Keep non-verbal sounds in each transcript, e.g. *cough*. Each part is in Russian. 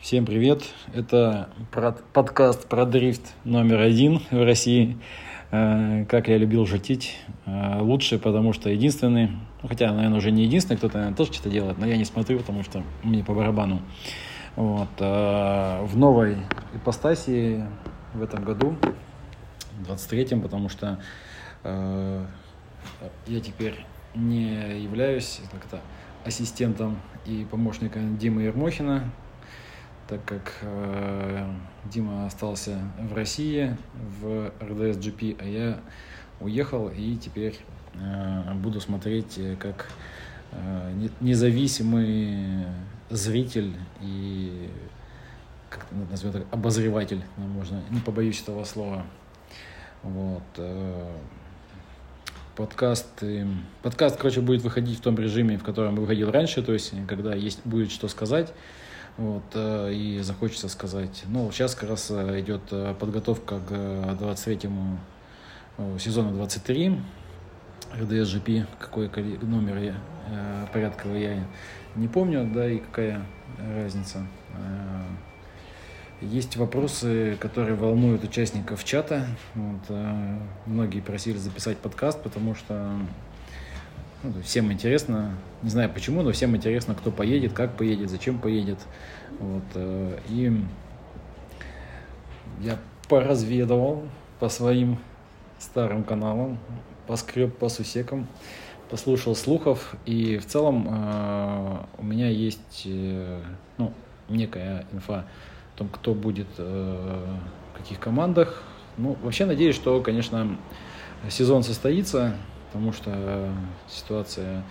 Всем привет! Это подкаст про дрифт номер один в России. Э, как я любил шутить, э, лучше, потому что единственный, ну, хотя, наверное, уже не единственный, кто-то, наверное, тоже что-то делает, но я не смотрю, потому что мне по барабану. Вот. Э, в новой ипостаси в этом году, в 23-м, потому что я теперь не являюсь как-то ассистентом и помощником Димы Ермохина, так как э, Дима остался в России в GP, а я уехал и теперь э, буду смотреть как э, независимый зритель и как назовем так, обозреватель, ну, можно, не побоюсь этого слова. Вот. Э, подкаст, подкаст, короче, будет выходить в том режиме, в котором выходил раньше, то есть когда есть будет что сказать, вот, э, и захочется сказать. Ну, сейчас как раз э, идет э, подготовка к 23-му сезону 23 РДС-GP, какой номер я, порядковый я не помню, да, и какая разница. Есть вопросы, которые волнуют участников чата. Вот, многие просили записать подкаст, потому что ну, всем интересно, не знаю почему, но всем интересно, кто поедет, как поедет, зачем поедет. Вот, э, и я поразведывал по своим старым каналам, поскреб по сусекам, послушал слухов, и в целом э, у меня есть э, ну, некая инфа о том, кто будет э, в каких командах. Ну, вообще надеюсь, что, конечно, сезон состоится, потому что ситуация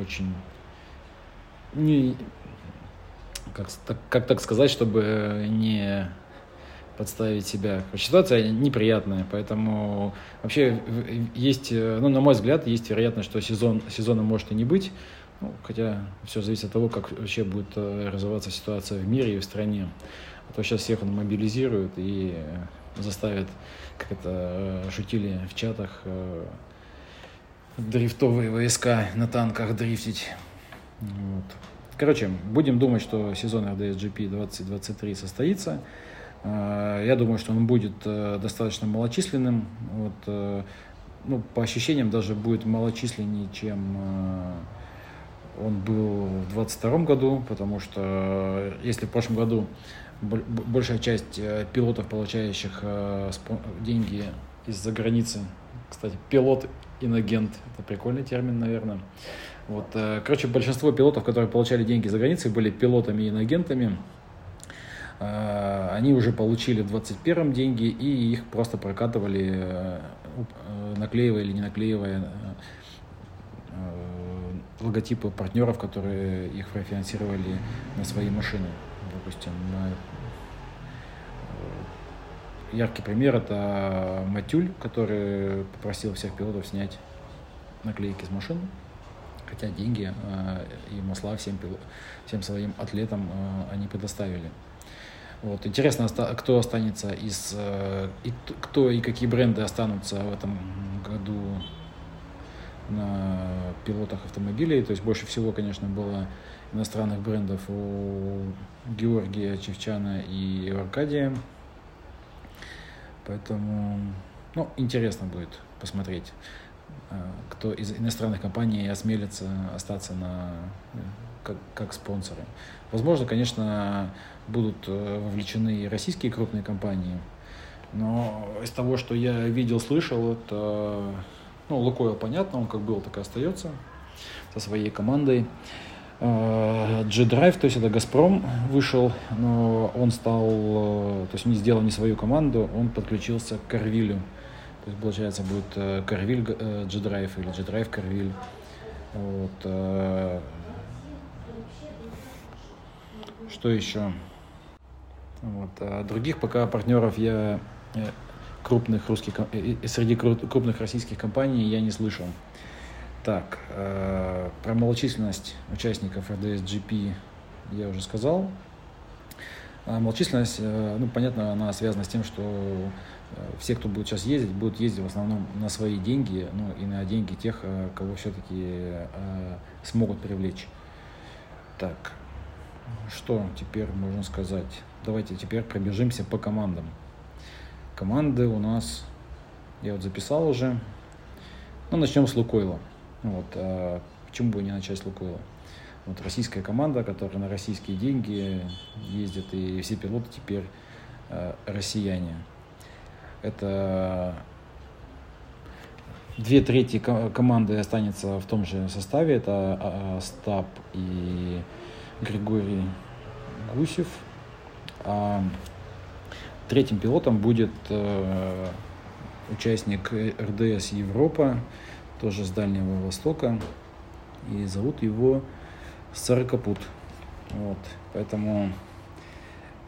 очень не как, так, как так сказать, чтобы не подставить себя. Ситуация неприятная, поэтому вообще есть, ну, на мой взгляд, есть вероятность, что сезон, сезона может и не быть, ну, хотя все зависит от того, как вообще будет э, развиваться ситуация в мире и в стране. А то сейчас всех он мобилизирует и заставит, как это э, шутили в чатах, э, дрифтовые войска на танках дрифтить. Вот. Короче, будем думать, что сезон RDSGP 2023 состоится. А, я думаю, что он будет э, достаточно малочисленным. Вот, э, ну, по ощущениям даже будет малочисленнее, чем э, он был в 2022 году, потому что если в прошлом году большая часть пилотов, получающих деньги из-за границы, кстати, пилот иногент. Это прикольный термин, наверное. Вот, э, короче, большинство пилотов, которые получали деньги за границей, были пилотами и иногентами. Э, они уже получили в 21-м деньги, и их просто прокатывали, э, наклеивая или не наклеивая логотипы партнеров, которые их профинансировали на свои машины. Допустим, Яркий пример это Матюль, который попросил всех пилотов снять наклейки с машин, хотя деньги э, и масла всем, всем своим атлетам э, они предоставили. Вот. Интересно, кто останется из... Э, и кто и какие бренды останутся в этом году на пилотах автомобилей. То есть больше всего, конечно, было иностранных брендов у Георгия Чевчана и Аркадия. Поэтому, ну, интересно будет посмотреть, э, кто из иностранных компаний осмелится остаться на, э, как, как спонсоры. Возможно, конечно, будут э, вовлечены и российские крупные компании, но из того, что я видел, слышал, это, ну, Лукойл, понятно, он как был, так и остается со своей командой. G-Drive, то есть это Газпром вышел, но он стал, э, то есть не сделал не свою команду, он подключился к Карвилю. То есть, получается, будет Карвиль э, G-Drive или G-Drive Карвиль. Вот. Э, что еще? Вот. А других пока партнеров я крупных русских, среди крупных российских компаний я не слышал. Так, э, про малочисленность участников RDS-GP я уже сказал. А малочисленность, э, ну, понятно, она связана с тем, что э, все, кто будет сейчас ездить, будут ездить в основном на свои деньги, ну, и на деньги тех, э, кого все-таки э, смогут привлечь. Так, что теперь можно сказать? Давайте теперь пробежимся по командам. Команды у нас, я вот записал уже. Ну, начнем с Лукойла. Вот, а почему бы не начать с Лукойла? Вот российская команда, которая на российские деньги ездит, и все пилоты теперь э, россияне. Это две трети команды останется в том же составе. Это Остап и Григорий Гусев. А третьим пилотом будет э, участник РДС Европа, тоже с Дальнего Востока. И зовут его Саракапут. Вот, поэтому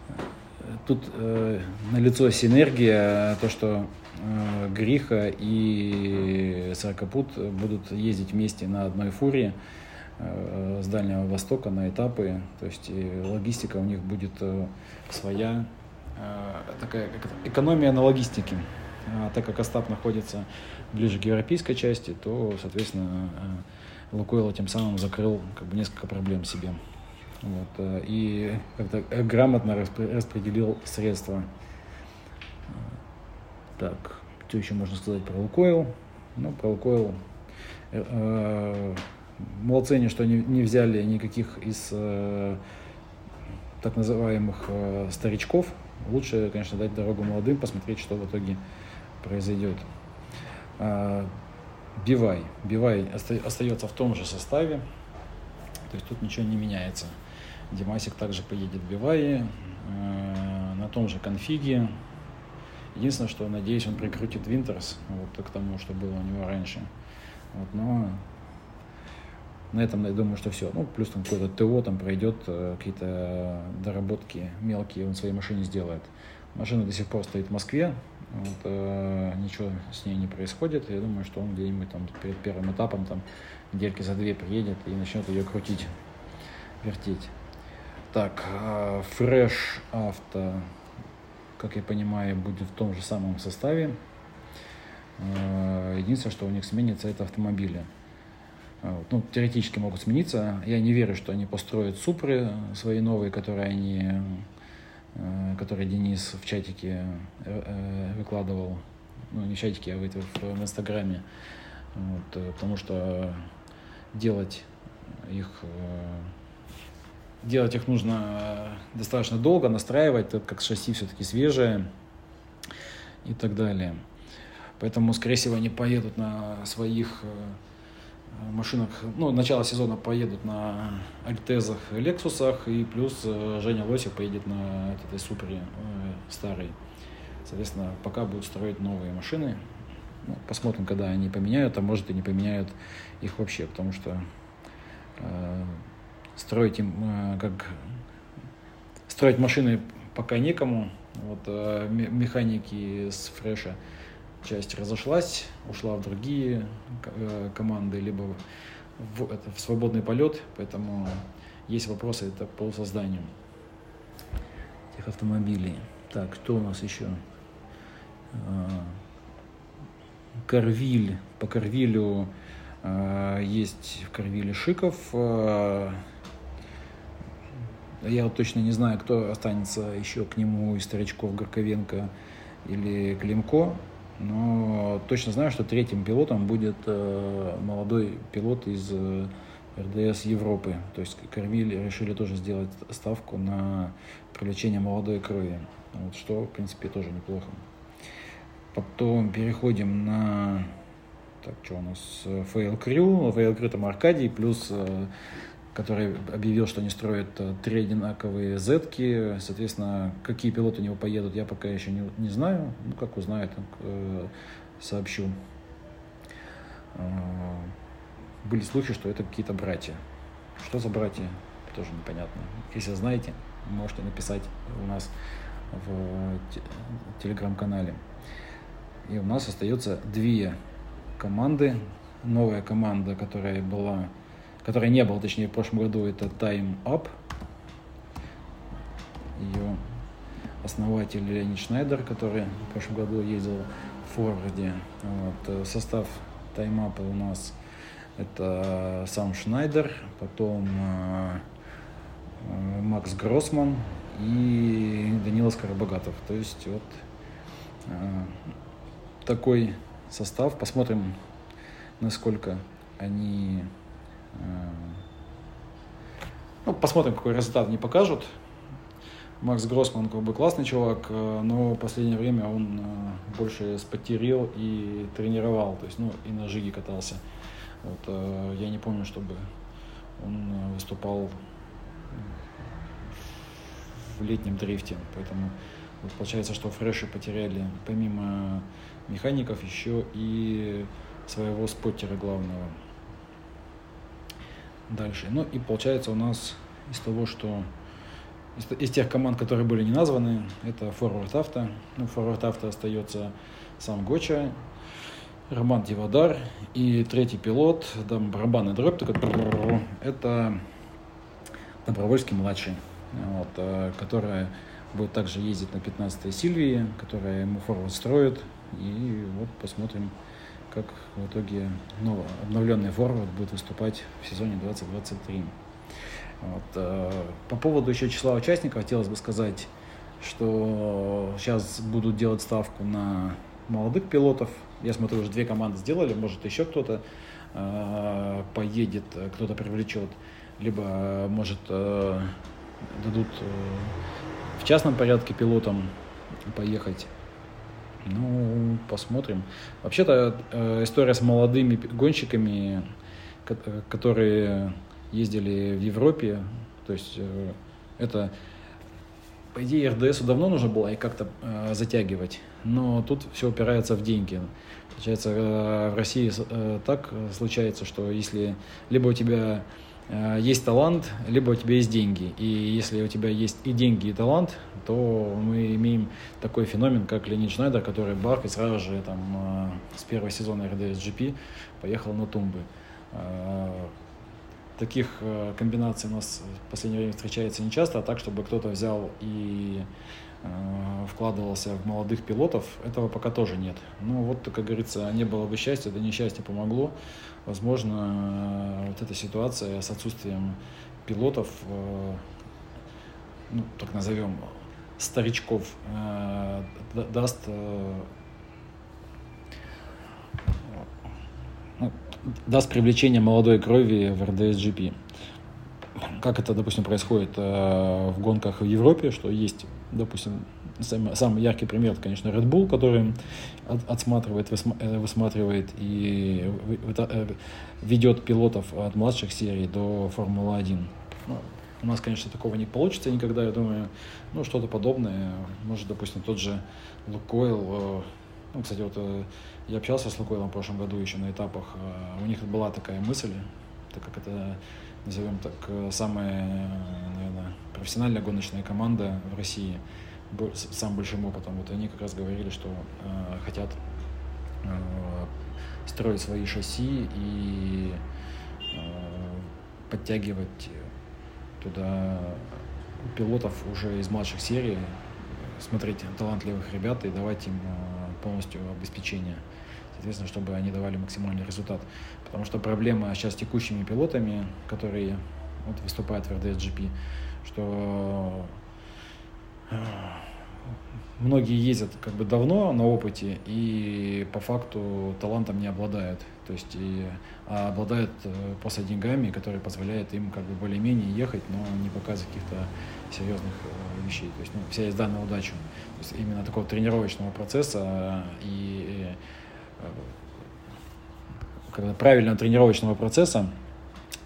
э, тут э, налицо синергия, то, что э, Гриха и Саракапут будут ездить вместе на одной фуре э, с Дальнего Востока на этапы, то есть логистика у них будет э, своя, э, такая экономия на логистике. А так как Остап находится ближе к европейской части, то, соответственно, э, Лукойл тем самым закрыл как бы несколько проблем себе. Вот, э, и как-то грамотно распределил средства. Так, что еще можно сказать про Лукойл? Ну, про Лукойл. Э, молодцы они, что не, взяли никаких из э, так называемых э, старичков. Лучше, конечно, дать дорогу молодым, посмотреть, что в итоге произойдет. Э, Бивай. Бивай остается в том же составе, то есть тут ничего не меняется. Димасик также поедет в Бивае, э, на том же конфиге. Единственное, что, надеюсь, он прикрутит Винтерс вот, к тому, что было у него раньше. Вот, но на этом, я думаю, что все. Ну, плюс там какое-то ТО там пройдет, э, какие-то доработки мелкие он своей машине сделает. Машина до сих пор стоит в Москве, вот, э, ничего с ней не происходит. Я думаю, что он где-нибудь там перед первым этапом там недельки за две приедет и начнет ее крутить, вертеть. Так, Fresh Auto, как я понимаю, будет в том же самом составе. А, единственное, что у них сменится, это автомобили. А, ну, теоретически могут смениться. Я не верю, что они построят супры свои новые, которые они, а, которые Денис в чатике э, э, выкладывал. Ну, не в чатике, а в, в Инстаграме. Вот, э, потому что делать их делать их нужно достаточно долго, настраивать, так как шасси все-таки свежее и так далее. Поэтому, скорее всего, они поедут на своих э, машинах, ну, начало сезона поедут на Альтезах Лексусах, и плюс э, Женя Лосев поедет на этой супере э, старой. Соответственно, пока будут строить новые машины. Ну, посмотрим, когда они поменяют, а может и не поменяют их вообще, потому что строить им э, как строить машины пока некому. Вот э, механики с фреша часть разошлась, ушла в другие э, команды, либо в, это, в свободный полет, поэтому есть вопросы это по созданию этих автомобилей. Так, что у нас еще? Карвиль. По Карвилю есть в Карвиле Шиков, я вот точно не знаю, кто останется еще к нему из старичков Горковенко или Климко, но точно знаю, что третьим пилотом будет э, молодой пилот из э, РДС Европы. То есть Кормиль решили тоже сделать ставку на привлечение молодой крови, вот, что, в принципе, тоже неплохо. Потом переходим на так, что у нас? Fail Crew. Fail Crew там Аркадий, плюс э, который объявил, что они строят э, три одинаковые зетки. Соответственно, какие пилоты у него поедут, я пока еще не, не знаю. Ну, как узнаю, так, э, сообщу. Э, были слухи, что это какие-то братья. Что за братья, тоже непонятно. Если знаете, можете написать у нас в телеграм-канале. И у нас остается две команды. Новая команда, которая была которой не было, точнее, в прошлом году, это Time Up. Ее основатель Леонид Шнайдер, который в прошлом году ездил в Форварде. Вот. Э, состав Time Up у нас это сам Шнайдер, потом э, Макс Гроссман и Данила Скоробогатов. То есть вот такой состав. Посмотрим, насколько они... Ну, посмотрим, какой результат они покажут. Макс Гроссман как бы классный чувак, э, но в последнее время он э, больше спотерил и тренировал, то есть, ну, и на жиге катался. Вот, э, я не помню, чтобы он выступал в летнем дрифте, поэтому вот получается, что фреши потеряли помимо механиков еще и своего споттера главного. Дальше. Ну и получается у нас из того, что из, из тех команд, которые были не названы, это Forward Авто. Ну, Forward Авто остается сам Гоча, Роман Дивадар и третий пилот, там барабанный дробь, такой, это Добровольский младший, вот, которая будет также ездить на 15-й Сильвии, которая ему форвард строит. И вот посмотрим, как в итоге новый, обновленный форвард будет выступать в сезоне 2023. Вот. Э, по поводу еще числа участников хотелось бы сказать, что сейчас будут делать ставку на молодых пилотов. Я смотрю, уже две команды сделали, может еще кто-то э, поедет, кто-то привлечет, либо может э, дадут в частном порядке пилотам поехать. Ну, посмотрим. Вообще-то э, история с молодыми гонщиками, которые ездили в Европе. То есть э, это, по идее, РДСу давно нужно было и как-то э, затягивать, но тут все упирается в деньги. Получается, э, в России э, так случается, что если либо у тебя э, есть талант, либо у тебя есть деньги. И если у тебя есть и деньги, и талант, то мы имеем такой феномен, как Леонид Шнайдер, который Барк и сразу же там, э, с первого сезона РДС GP поехал на тумбы. Э, таких э, комбинаций у нас в последнее время встречается нечасто, а так, чтобы кто-то взял и э, вкладывался в молодых пилотов, этого пока тоже нет. Ну вот, как говорится, не было бы счастья, да несчастье помогло. Возможно, вот эта ситуация с отсутствием пилотов, э, ну, так назовем, старичков, даст даст привлечение молодой крови в РДС-GP. Как это, допустим, происходит э, в гонках в Европе, что есть, допустим, самый, самый яркий пример, это, конечно, Red Bull, который от, отсматривает, э, высматривает и э, ведет пилотов от младших серий до Формулы-1. Ну, у нас, конечно, такого не получится никогда, я думаю, ну, что-то подобное. Может, допустим, тот же Лукойл, ну, кстати, вот я общался с Лукойлом в прошлом году еще на этапах. Э, у них была такая мысль, так как это, назовем так, э, самая, наверное, профессиональная гоночная команда в России с самым большим опытом. Вот они как раз говорили, что э, хотят э, строить свои шасси и э, подтягивать туда пилотов уже из младших серий, смотреть талантливых ребят и давать им полностью обеспечение соответственно, чтобы они давали максимальный результат. Потому что проблема сейчас с текущими пилотами, которые вот, выступают в RDSGP, что э, многие ездят как бы давно на опыте и по факту талантом не обладают. То есть и, а обладают э, просто деньгами, которые позволяют им как бы более-менее ехать, но не показывать каких-то серьезных э, вещей. То есть ну, вся есть данная удача. То есть именно такого тренировочного процесса и когда правильного тренировочного процесса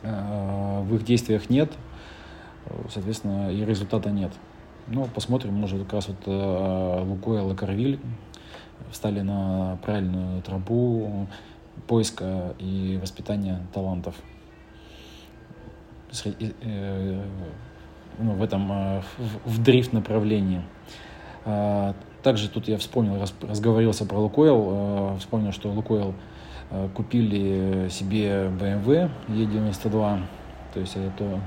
э, в их действиях нет, соответственно, и результата нет. Ну, посмотрим, может, как раз вот э, Лукойл и Карвиль встали на правильную тропу поиска и воспитания талантов э, ну, в этом в, в дрифт направлении. А, также тут я вспомнил, разговорился про Лукойл, э, вспомнил, что Лукойл э, купили себе BMW E92, то есть это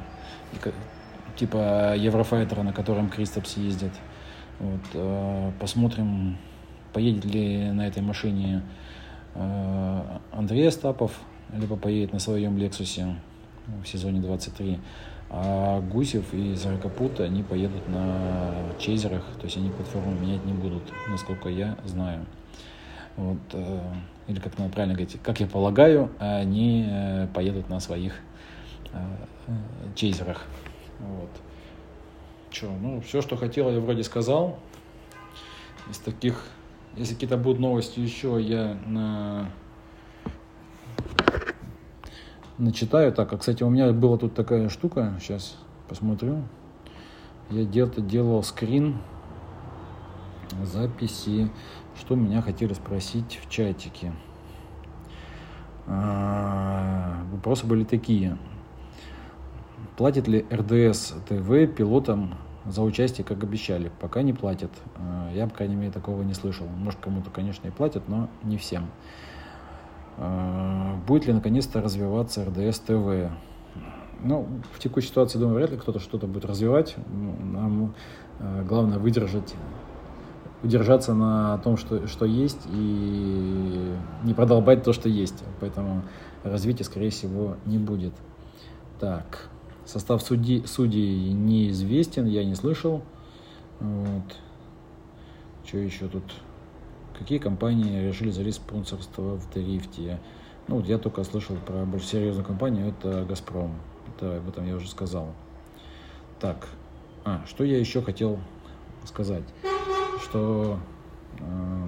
типа Еврофайтера, на котором Кристопс ездит. Вот, э, посмотрим, поедет ли на этой машине Андрей Остапов, либо поедет на своем Лексусе в сезоне 23. А Гусев и Заракопут, они поедут на чейзерах, то есть они платформу менять не будут, насколько я знаю. Вот, э, или как надо правильно говорить, как я полагаю, они э, поедут на своих э, чейзерах. Вот. Че, ну, все, что хотел, я вроде сказал. Из таких, если какие-то будут новости еще, я на начитаю. Так, а, кстати, у меня была тут такая штука, сейчас посмотрю. Я где-то делал скрин записи, что меня хотели спросить в чатике. А, вопросы были такие. Платит ли РДС ТВ пилотам за участие, как обещали? Пока не платят. А, я, по крайней мере, такого не слышал. Может, кому-то, конечно, и платят, но не всем. А, будет ли наконец-то развиваться РДС ТВ? Ну, в текущей ситуации, думаю, вряд ли кто-то что-то будет развивать. Нам а, главное выдержать, удержаться на том, что, что есть, и не продолбать то, что есть. Поэтому развития, скорее всего, не будет. Так, состав судей, судей неизвестен, я не слышал. Вот. Что еще тут? Какие компании решили залезть спонсорство в дрифте? Ну, вот я только слышал про больше серьезную компанию, это «Газпром». Это, об этом я уже сказал. Так, а, что я еще хотел сказать? Что э,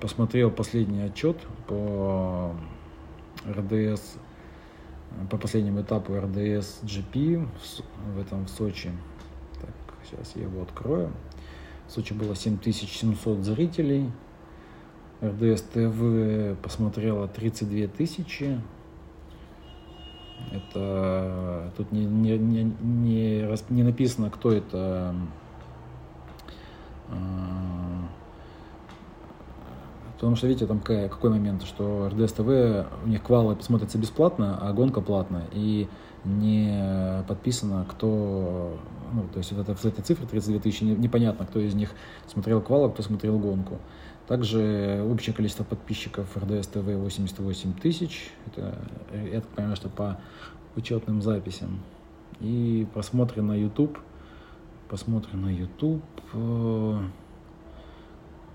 посмотрел последний отчет по РДС, по последнему этапу РДС GP в этом в Сочи. Так, сейчас я его открою. В Сочи было 7700 зрителей. РДС ТВ посмотрело 32 тысячи. Это тут не, не, не, не, не написано, кто это. Потому что, видите, там какой, какой момент, что РДС ТВ, у них квалы смотрятся бесплатно, а гонка платная. И не подписано, кто, ну, то есть вот это, в этой цифре 32 тысячи, непонятно, кто из них смотрел квал, а кто смотрел гонку. Также общее количество подписчиков РДС ТВ 88 тысяч, это, я так понимаю, что по учетным записям. И просмотры на YouTube, просмотры на YouTube,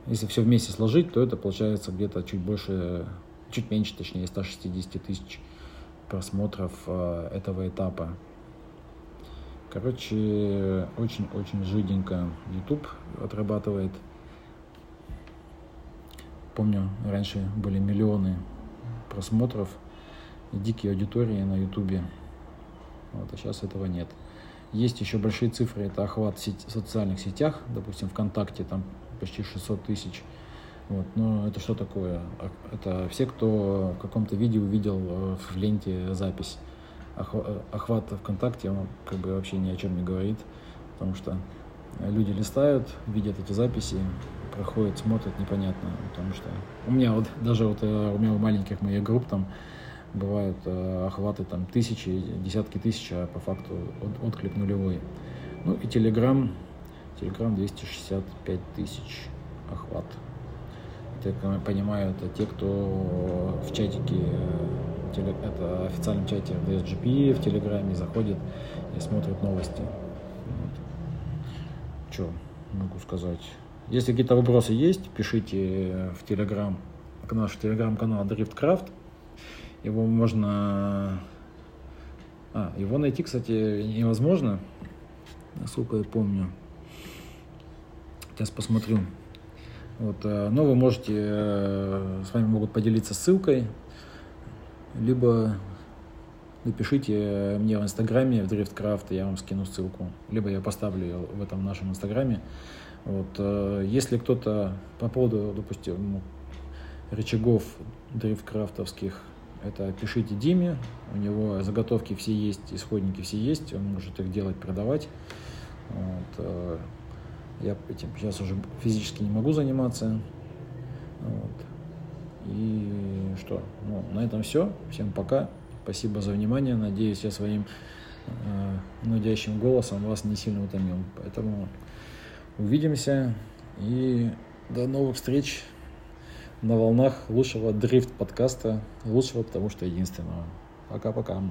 если все вместе сложить, то это получается где-то чуть больше, чуть меньше, точнее, 160 тысяч просмотров э, этого этапа. Короче, очень-очень жиденько YouTube отрабатывает. Помню, раньше были миллионы просмотров дикие аудитории на YouTube. Вот, а сейчас этого нет. Есть еще большие цифры, это охват в социальных сетях, допустим, ВКонтакте, там почти 600 тысяч вот. Но это что такое? А, это все, кто в каком-то видео увидел э, в ленте запись. Э, охват ВКонтакте, он как бы вообще ни о чем не говорит, потому что люди листают, видят эти записи, проходят, смотрят, непонятно, потому что у меня вот *laughs* даже вот э, у меня у маленьких моих групп там бывают охваты там тысячи, десятки тысяч, а по факту отклик нулевой. Ну и Telegram, Telegram 265 тысяч охват я понимаю, это те, кто в чатике, э, это официальном чате DSGP в Телеграме заходит и смотрит новости. Вот. Что могу сказать? Если какие-то вопросы есть, пишите в Телеграм, наш Телеграм-канал Driftcraft. Его можно... А, его найти, кстати, невозможно, насколько я помню. Сейчас посмотрю. Вот, э, но вы можете, э, с вами могут поделиться ссылкой, либо напишите мне в Инстаграме, в Driftcraft, я вам скину ссылку, либо я поставлю ее в этом нашем Инстаграме. Вот, э, если кто-то по поводу, допустим, рычагов дрифткрафтовских, это пишите Диме, у него заготовки все есть, исходники все есть, он может их делать, продавать. Вот, я этим сейчас уже физически не могу заниматься. Вот. И что? Ну, на этом все. Всем пока. Спасибо за внимание. Надеюсь, я своим э, нудящим голосом вас не сильно утомил. Поэтому увидимся и до новых встреч на волнах лучшего дрифт подкаста. Лучшего, потому что единственного. Пока-пока.